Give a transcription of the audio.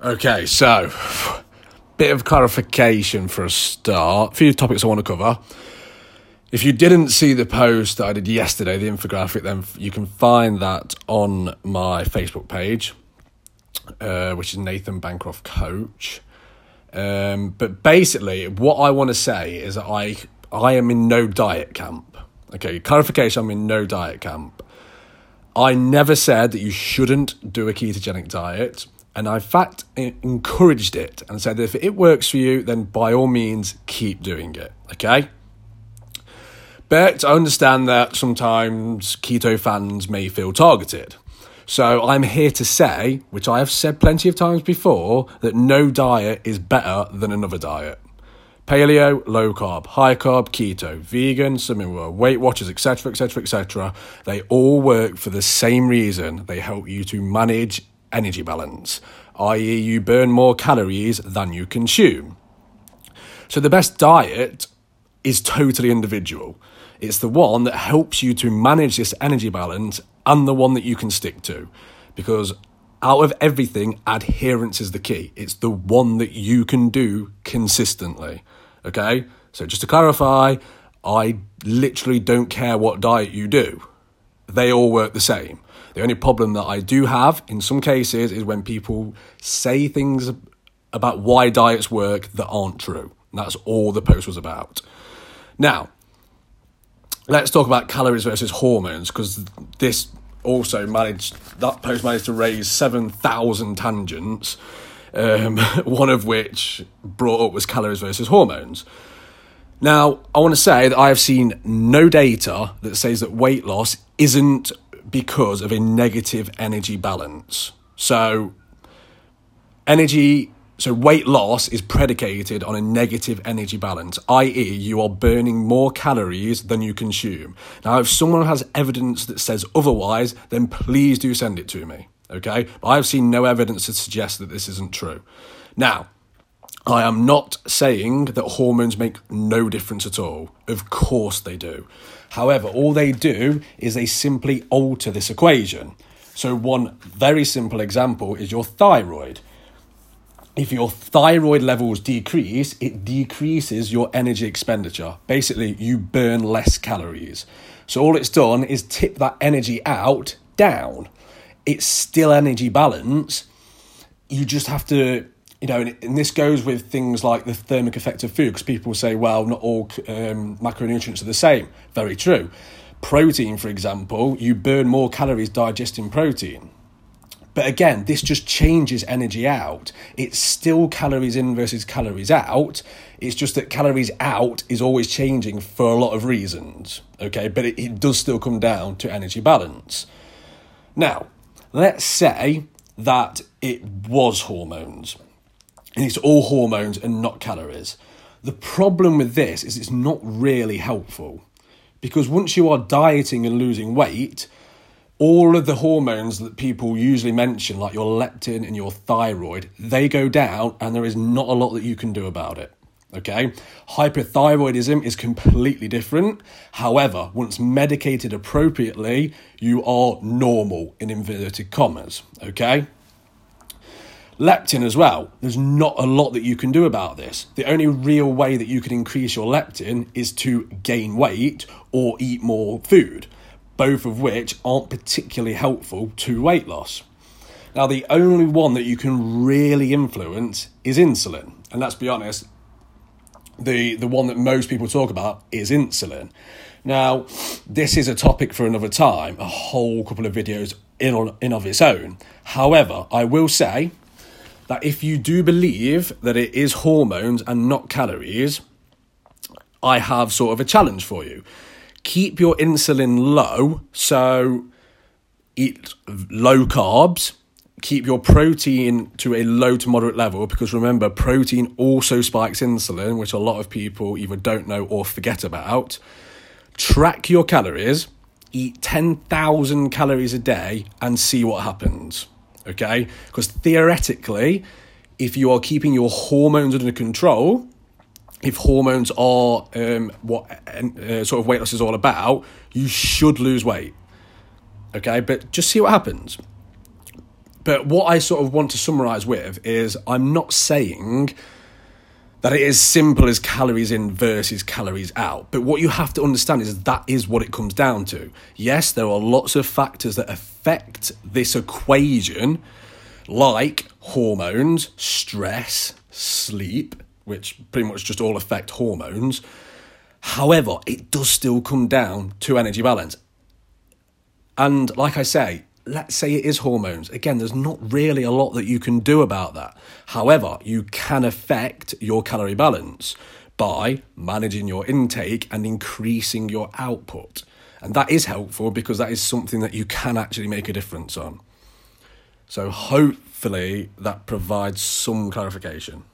Okay, so bit of clarification for a start. A few topics I want to cover. If you didn't see the post that I did yesterday, the infographic, then you can find that on my Facebook page, uh, which is Nathan Bancroft Coach. Um, but basically, what I want to say is that I I am in no diet camp. Okay, clarification: I'm in no diet camp. I never said that you shouldn't do a ketogenic diet. And I, in fact, encouraged it and said if it works for you, then by all means, keep doing it. Okay? But I understand that sometimes keto fans may feel targeted. So I'm here to say, which I have said plenty of times before, that no diet is better than another diet. Paleo, low carb, high carb, keto, vegan, similar, Weight Watchers, etc., etc., etc. They all work for the same reason. They help you to manage energy balance, i.e., you burn more calories than you consume. So the best diet is totally individual. It's the one that helps you to manage this energy balance and the one that you can stick to. Because out of everything, adherence is the key. It's the one that you can do consistently. Okay? So just to clarify, I literally don't care what diet you do, they all work the same. The only problem that I do have in some cases is when people say things about why diets work that aren't true. And that's all the post was about. Now, let's talk about calories versus hormones because this also managed, that post managed to raise 7,000 tangents, um, one of which brought up was calories versus hormones. Now, I want to say that I have seen no data that says that weight loss isn't because of a negative energy balance. So, energy, so weight loss is predicated on a negative energy balance, i.e., you are burning more calories than you consume. Now, if someone has evidence that says otherwise, then please do send it to me. Okay, but I've seen no evidence to suggest that this isn't true. Now, I am not saying that hormones make no difference at all. Of course they do. However, all they do is they simply alter this equation. So, one very simple example is your thyroid. If your thyroid levels decrease, it decreases your energy expenditure. Basically, you burn less calories. So, all it's done is tip that energy out down. It's still energy balance. You just have to you know, and, this goes with things like the thermic effect of food, because people say, well, not all um, macronutrients are the same. Very true. Protein, for example, you burn more calories digesting protein. But again, this just changes energy out. It's still calories in versus calories out. It's just that calories out is always changing for a lot of reasons. Okay, but it, it does still come down to energy balance. Now, let's say that it was hormones and it's all hormones and not calories. The problem with this is it's not really helpful because once you are dieting and losing weight, all of the hormones that people usually mention, like your leptin and your thyroid, they go down, and there is not a lot that you can do about it. Okay, hyperthyroidism is completely different. However, once medicated appropriately, you are normal in inverted commas. Okay. Leptin as well. There's not a lot that you can do about this. The only real way that you can increase your leptin is to gain weight or eat more food, both of which aren't particularly helpful to weight loss. Now, the only one that you can really influence is insulin. And let's be honest, the, the one that most people talk about is insulin. Now, this is a topic for another time, a whole couple of videos in, on, in of its own. However, I will say that if you do believe that it is hormones and not calories, I have sort of a challenge for you. Keep your insulin low, so eat low carbs, keep your protein to a low to moderate level because remember, protein also spikes insulin, which a lot of people either don't know or forget about. Track your calories, eat 10,000 calories a day, and see what happens okay? Because theoretically, if you are keeping your hormones under control, if hormones are um, what uh, sort of weight loss is all about, you should lose weight, okay? But just see what happens. But what I sort of want to summarize with is I'm not saying that it is simple as calories in versus calories out. But what you have to understand is that is what it comes down to. Yes, there are lots of factors that affect this equation, like hormones, stress, sleep, which pretty much just all affect hormones. However, it does still come down to energy balance. And like I say, let's say it is hormones. Again, there's not really a lot that you can do about that. However, you can affect your calorie balance by managing your intake and increasing your output. And that is helpful because that is something that you can actually make a difference on. So, hopefully, that provides some clarification.